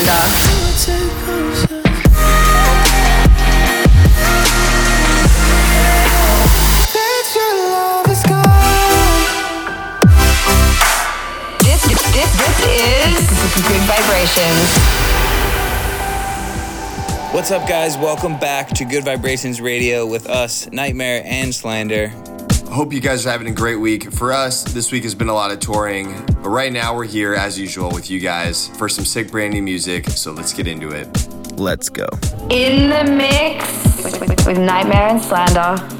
And Slander. This, this, this is Gud Vibrations. What's up, guys? Welcome back to Gud Vibrations Radio with us, Nightmare and Slander. Hope you guys are having a great week. For us, this week has been a lot of touring, but right now we're here as usual with you guys for some sick brand new music. So let's get into it. Let's go. In the mix with, with, with Nightmare and Slander.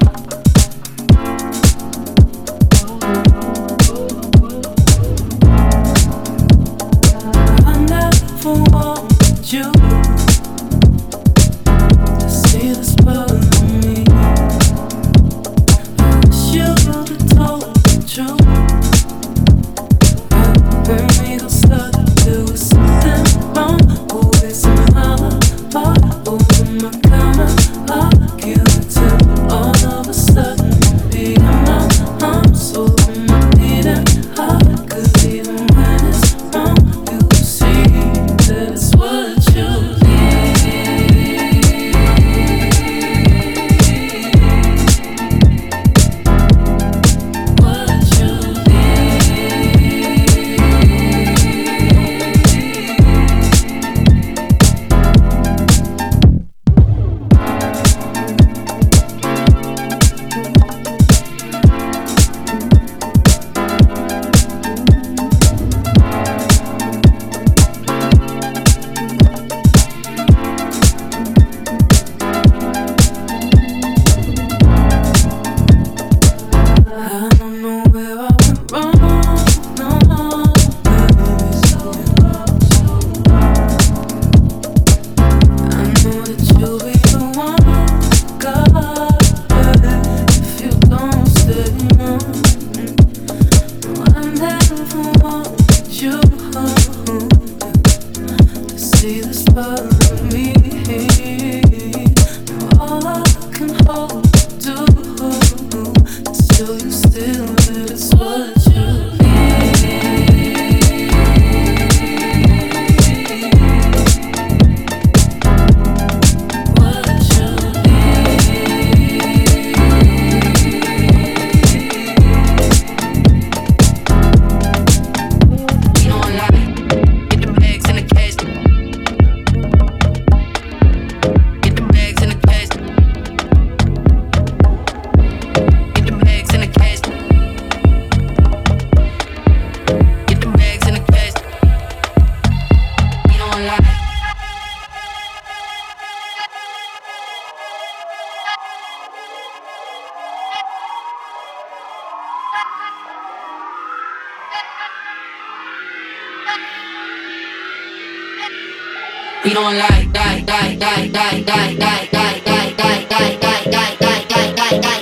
We don't lie, die, die, die, die, die, die, die, die, die, die, die, die, die, die, die, die, die,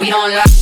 We don't lie.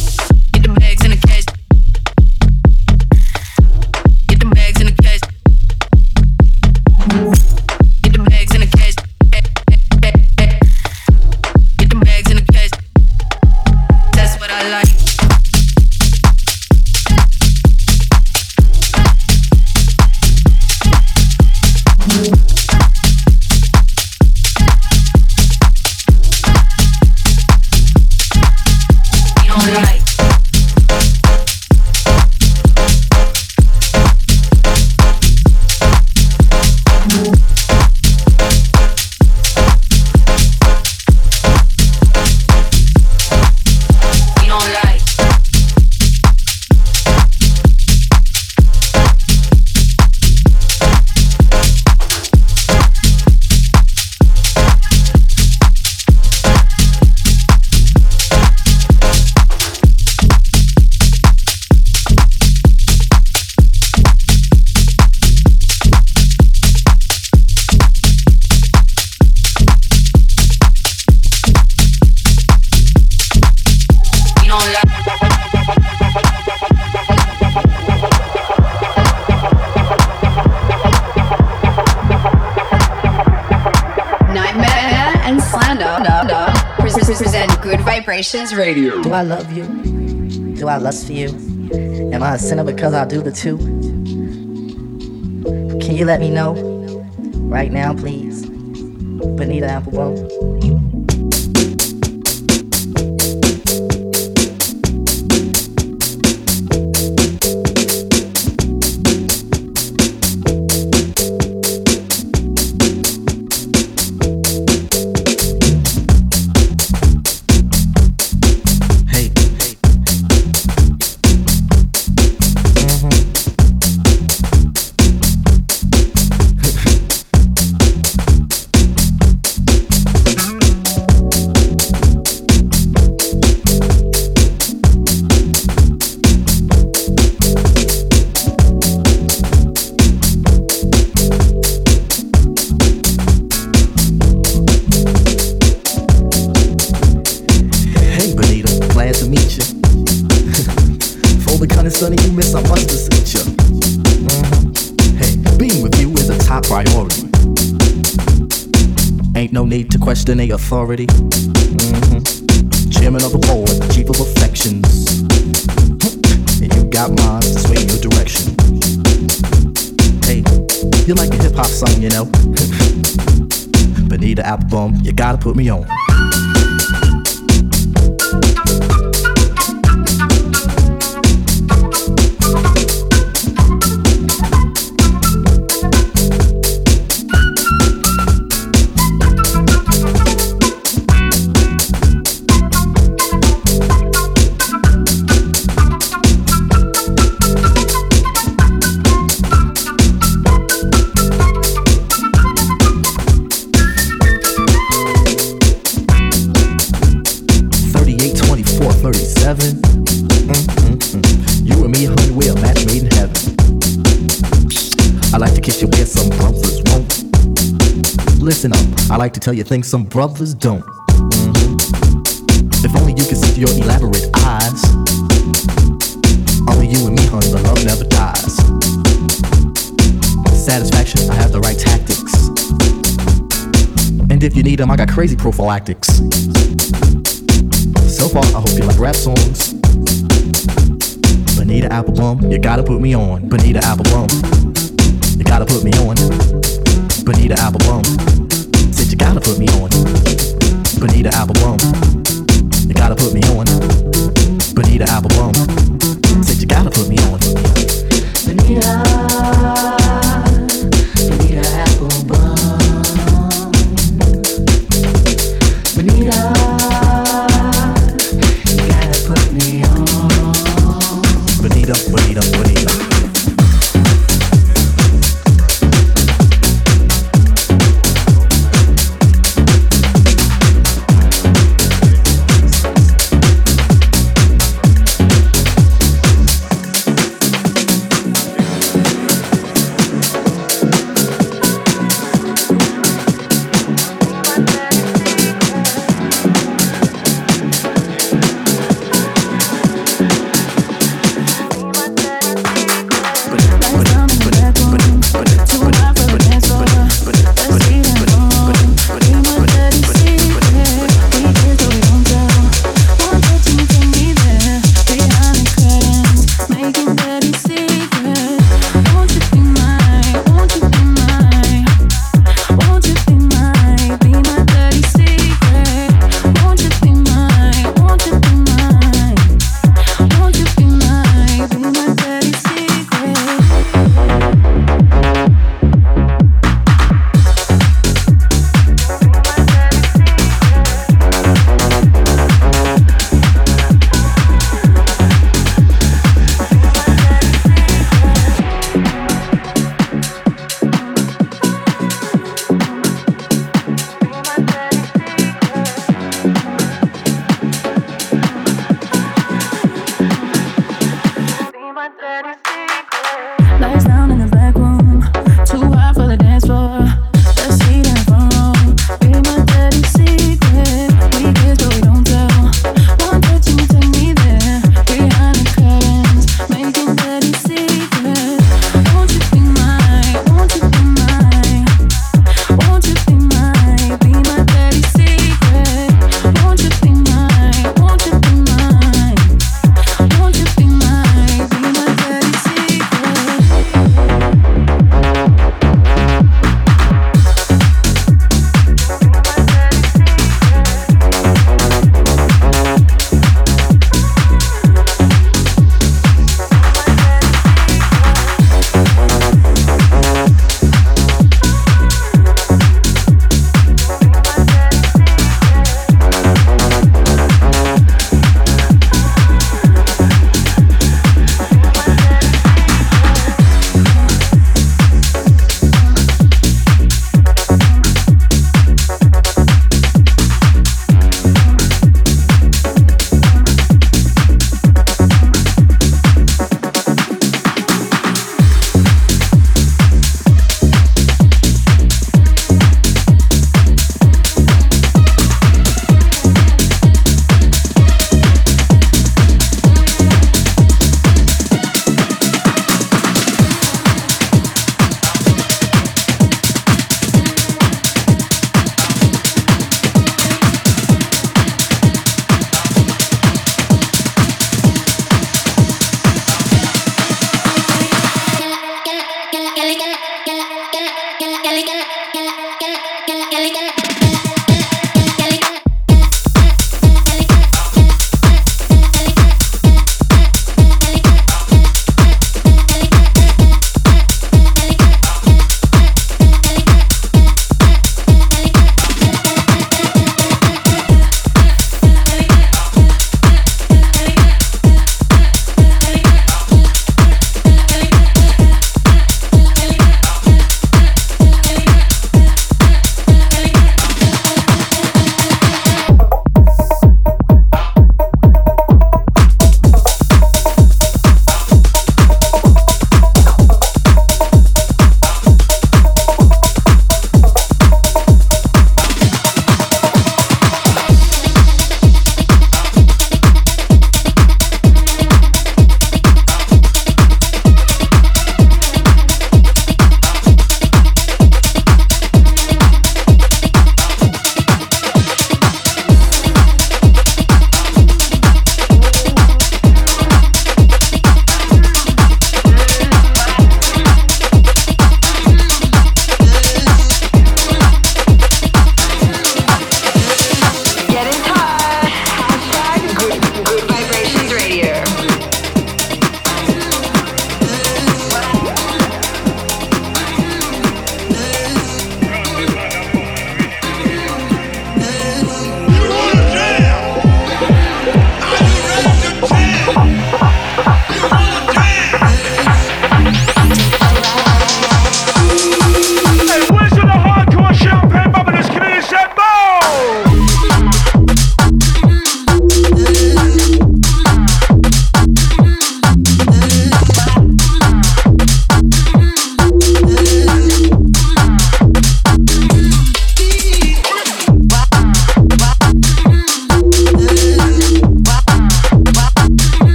Vibrations Radio. Do I love you? Do I lust for you? Am I a sinner because I do the two? Can you let me know? Right now, please. Bonita Applebum. Authority. Mm-hmm. Chairman of the board, chief of affections. And you got mine sway your direction. Hey, you like a hip hop song, you know? Bonita Applebum, you gotta put me on. Tell you things some brothers don't. If only you could see through your elaborate eyes. Only you and me, honey, the love never dies. Satisfaction, I have the right tactics. And if you need them, I got crazy prophylactics. So far, I hope you like rap songs. Bonita Applebum, you gotta put me on. Bonita Applebum, you gotta put me on. Bonita Applebum, you gotta put me on. Bonita Applebum, you gotta put me on. Bonita Applebum, said you gotta put me on. Bonita.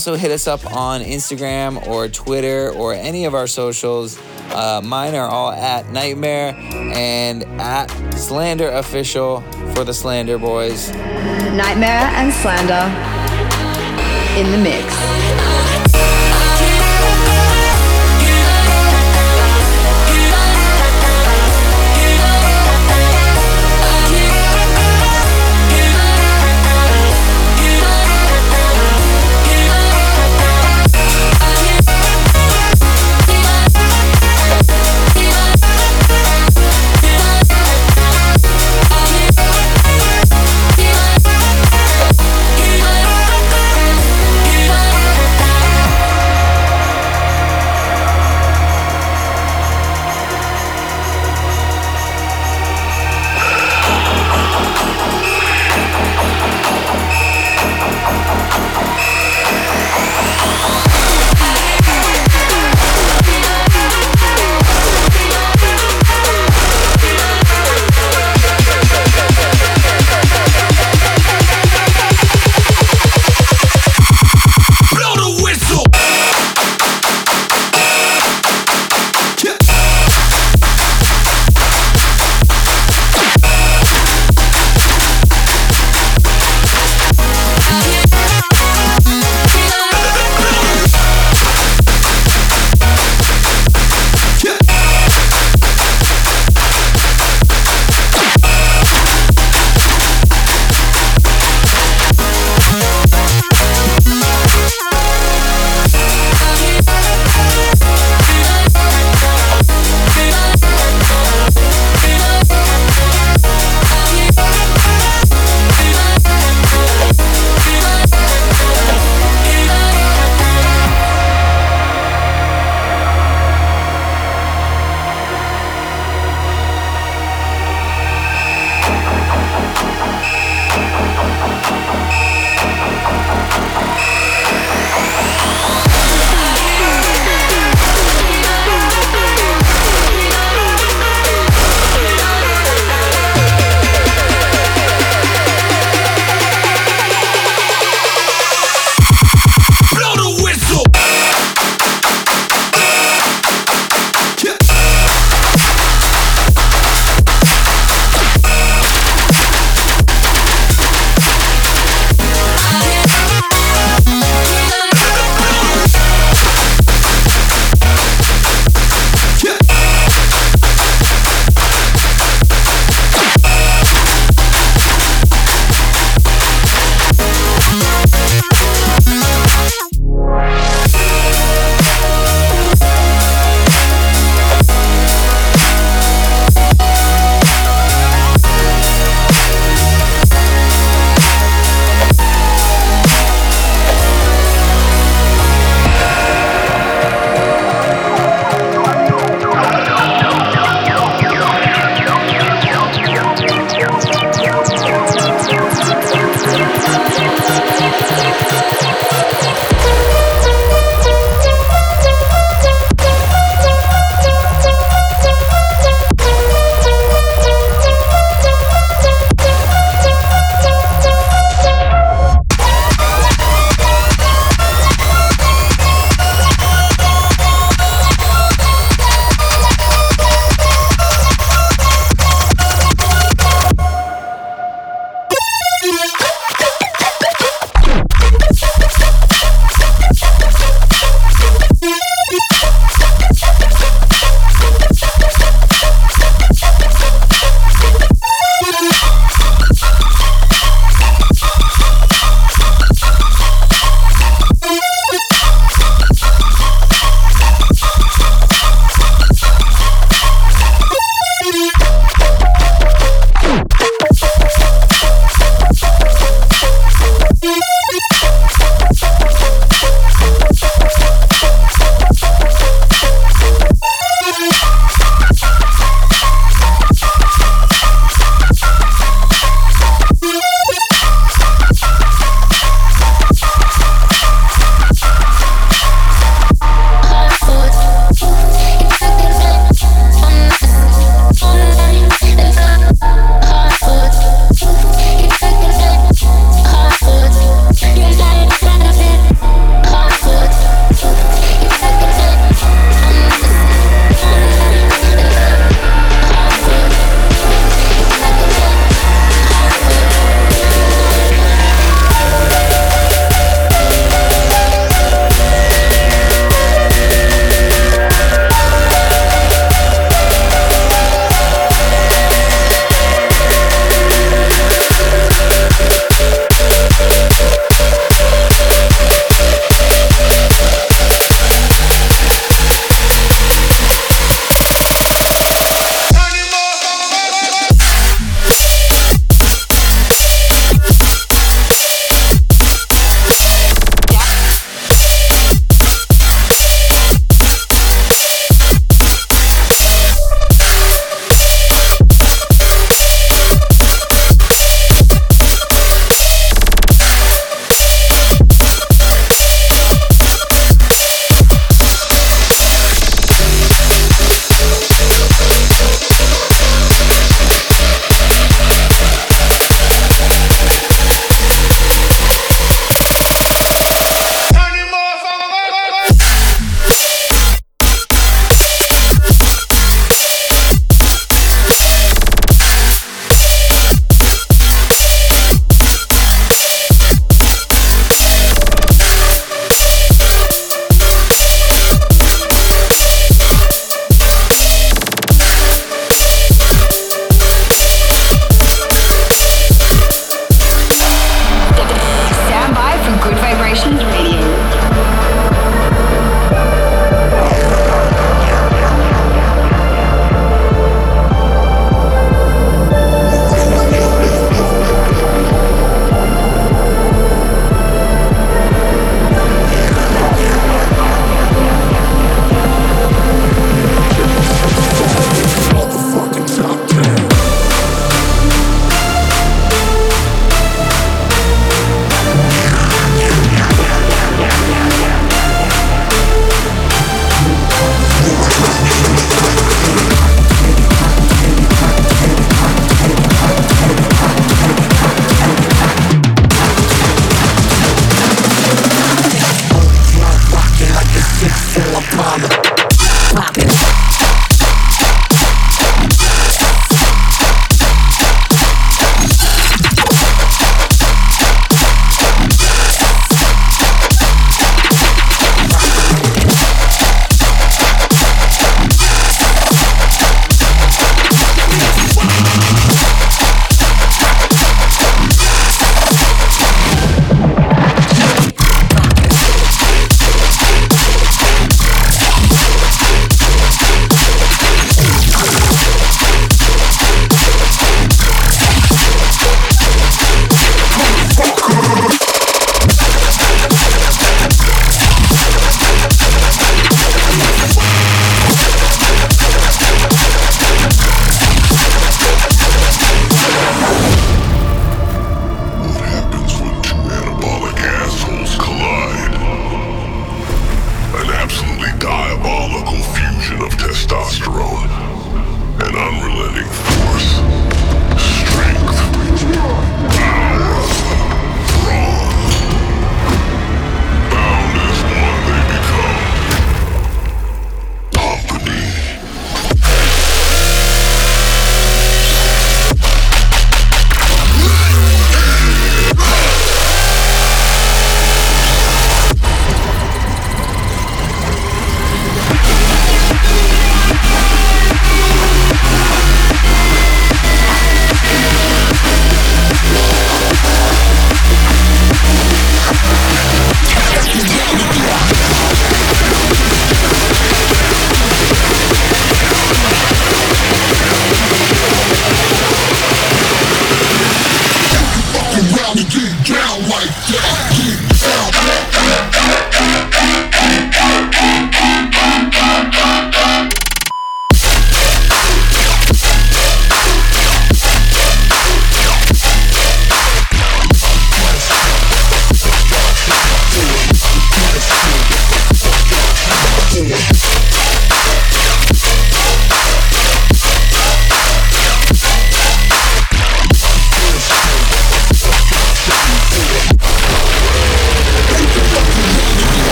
Also hit us up on Instagram or Twitter or any of our socials. Uh, mine are all at Nightmare and at Slander Official for the Slander Boys. Nightmare and Slander in the mix.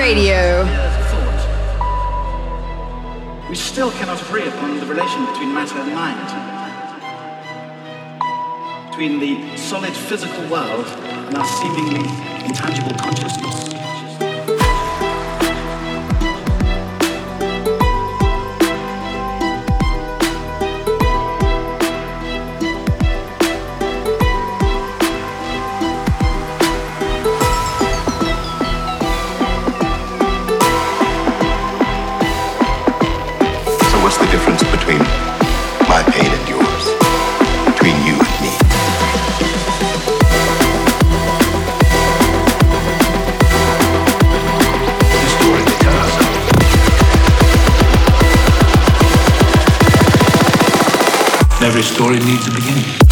Radio. We still cannot agree upon the relation between matter and mind, between the solid physical world and our seemingly Every story needs a beginning.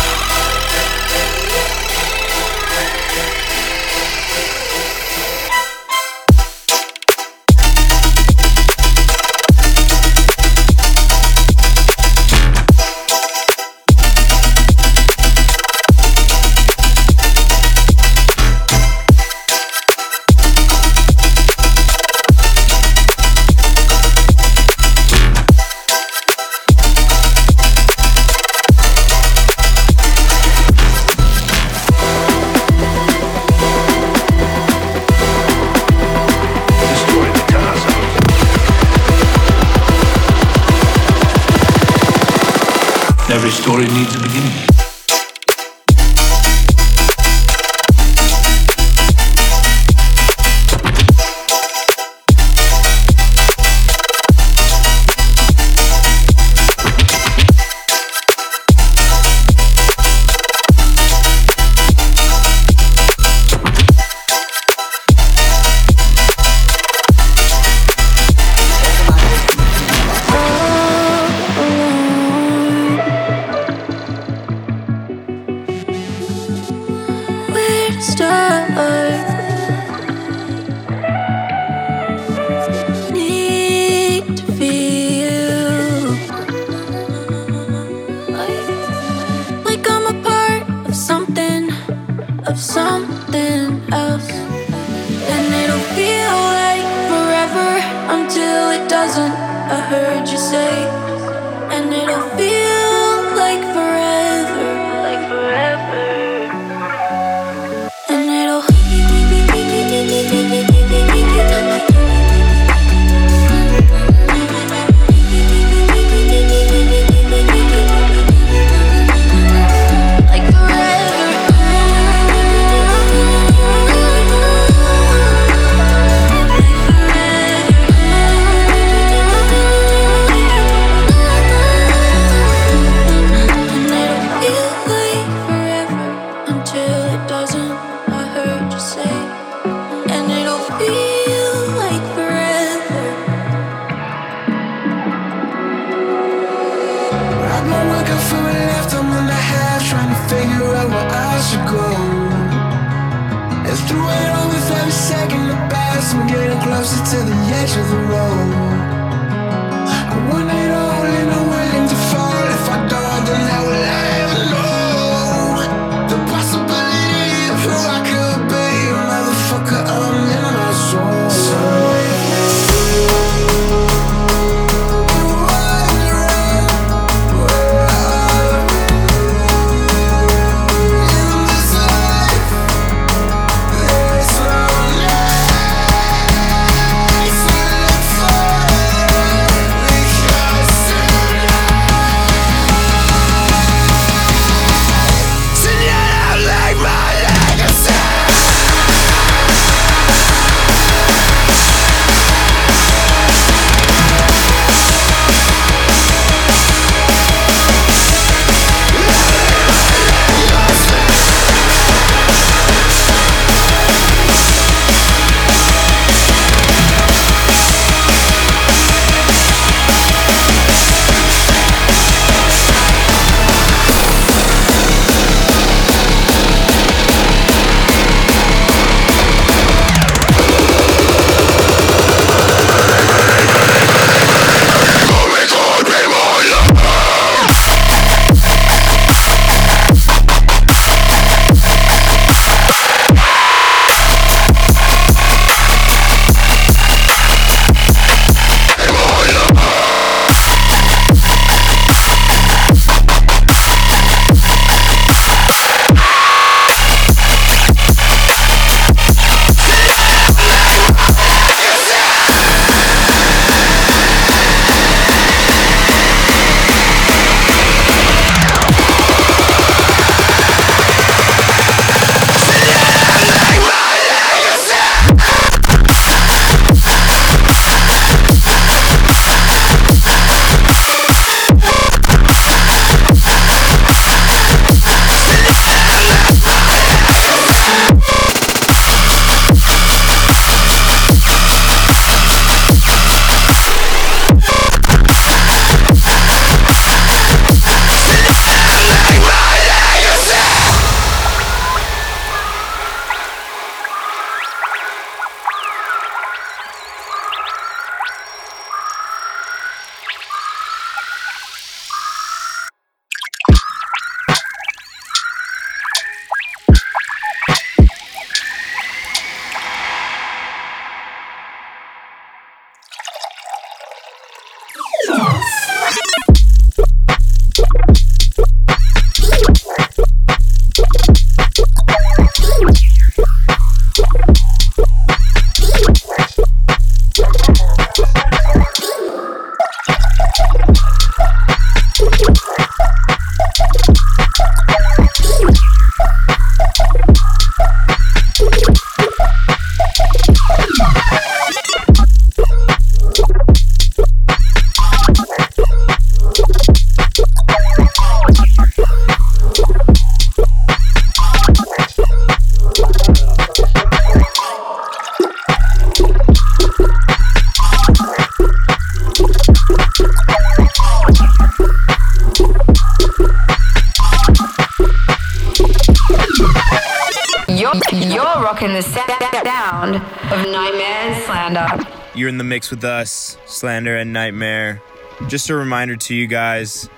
Mix with us, Slander and NGHTMRE. Just a reminder to you guys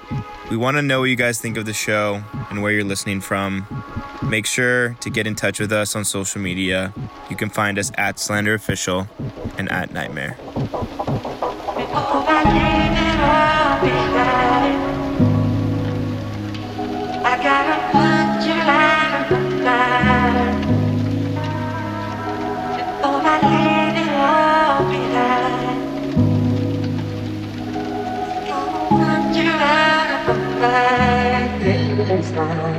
we want to know what you guys think of the show and where you're listening from. Make sure to get in touch with us on social media. You can find us at Slander Official and at NGHTMRE. I put Uh-huh.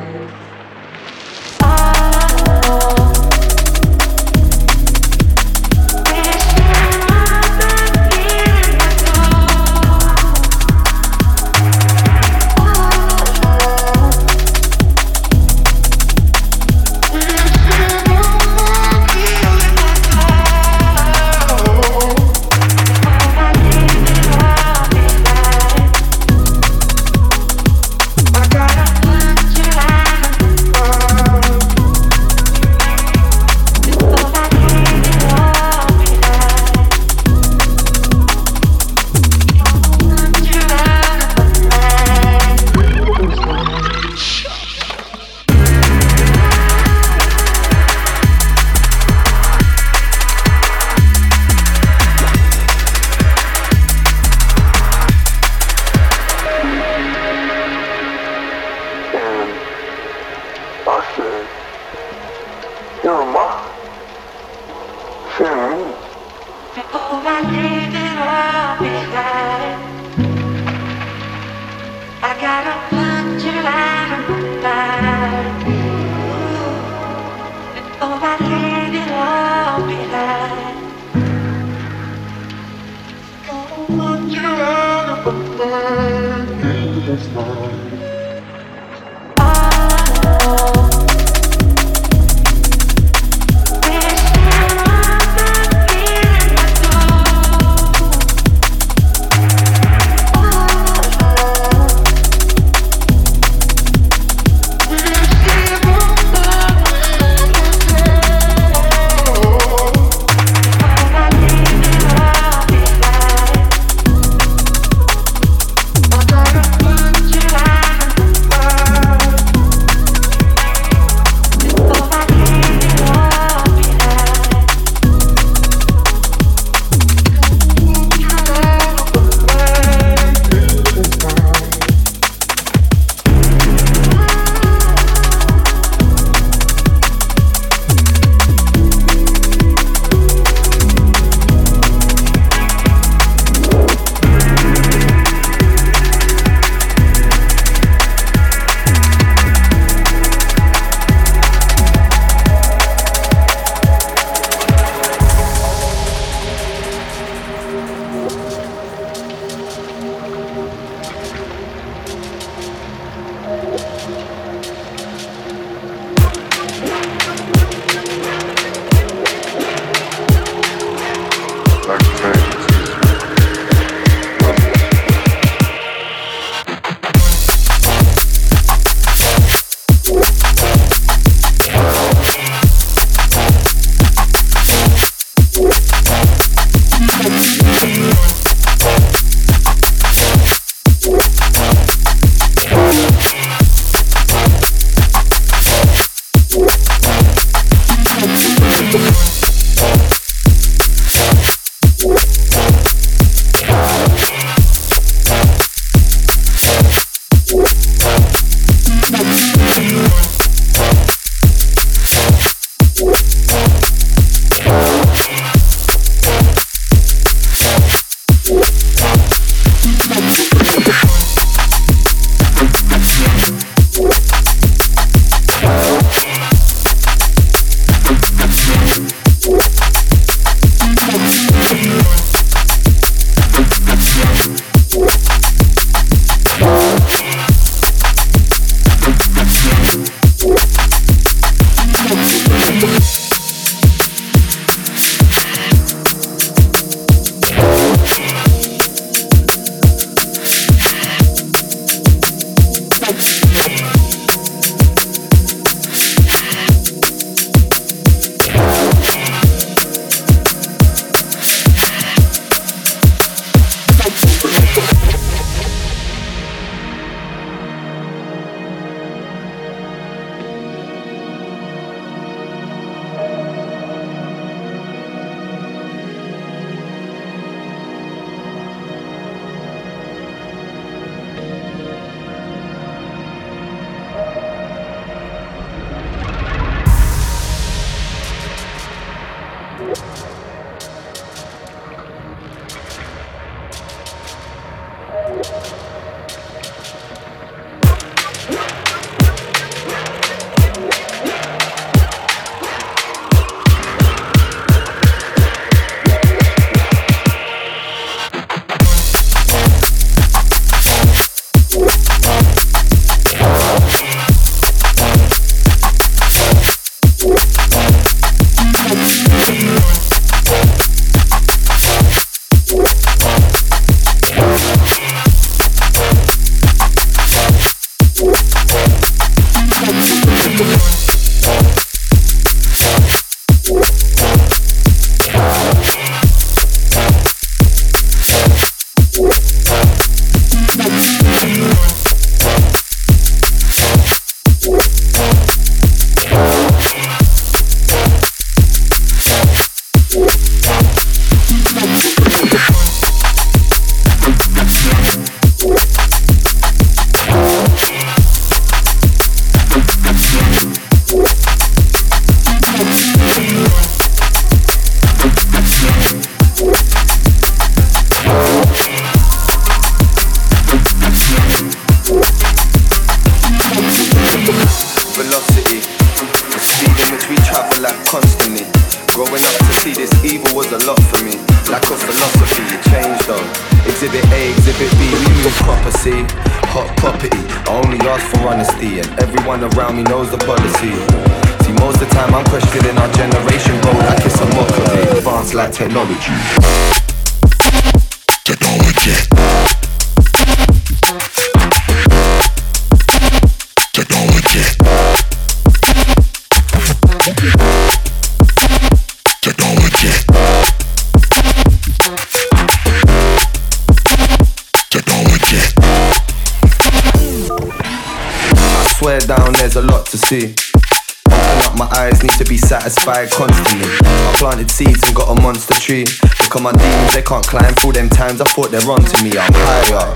Thought they're onto me, I'm higher.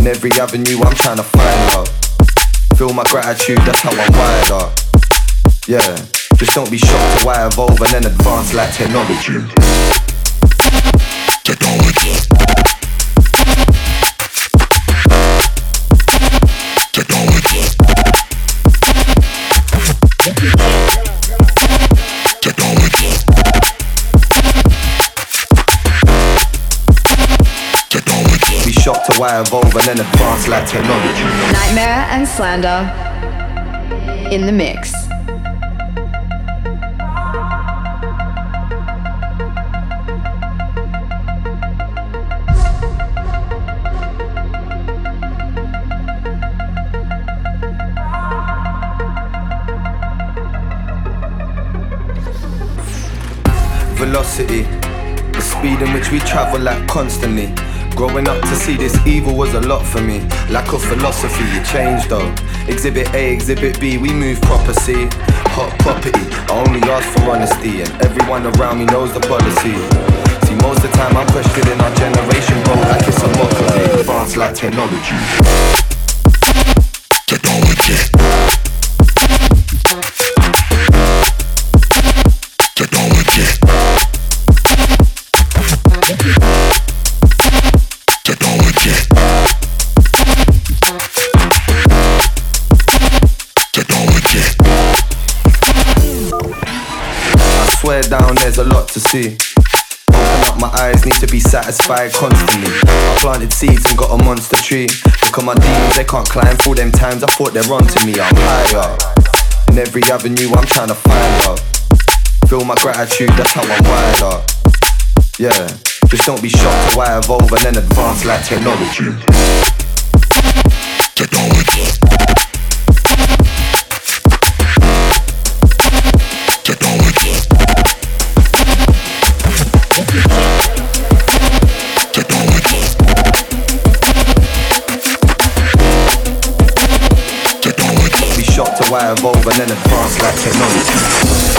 In every avenue, I'm trying to find love. Feel my gratitude, that's how I'm wired up. Yeah, just don't be shocked to why I evolve and then advance like. Technology. Technology. Shocked to why I evolve and then advance like technology. NGHTMRE and slander in the mix. velocity, the speed in which we travel like constantly. Growing up to see this evil was a lot for me. Lack of philosophy, it changed though. Exhibit A, Exhibit B, we move proper, see. Hot property, I only ask for honesty, and everyone around me knows the policy. See, most of the time I'm questioning our generation, bro, like it's a mockery. Advanced like. Technology. Technology. There's a lot to see. Open up my eyes, need to be satisfied constantly. I planted seeds and got a monster tree. Look at my demons, they can't climb through them times. I thought they're onto me, I'm higher. In every avenue, I'm trying to find love. Feel my gratitude, that's how I'm wired up. Yeah, just don't be shocked to why I evolve and then advance like. Technology. Technology. Why evolve and then advance like technology.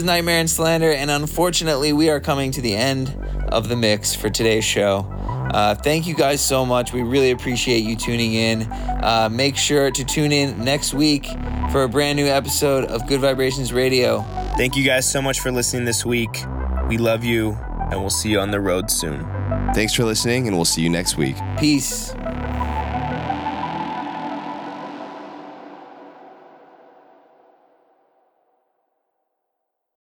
Is NGHTMRE and Slander, and unfortunately, we are coming to the end of the mix for today's show. Uh, thank you guys so much. We really appreciate you tuning in. Uh, make sure to tune in next week for a brand new episode of Gud Vibrations Radio. Thank you guys so much for listening this week. We love you, and we'll see you on the road soon. Thanks for listening, and we'll see you next week. Peace.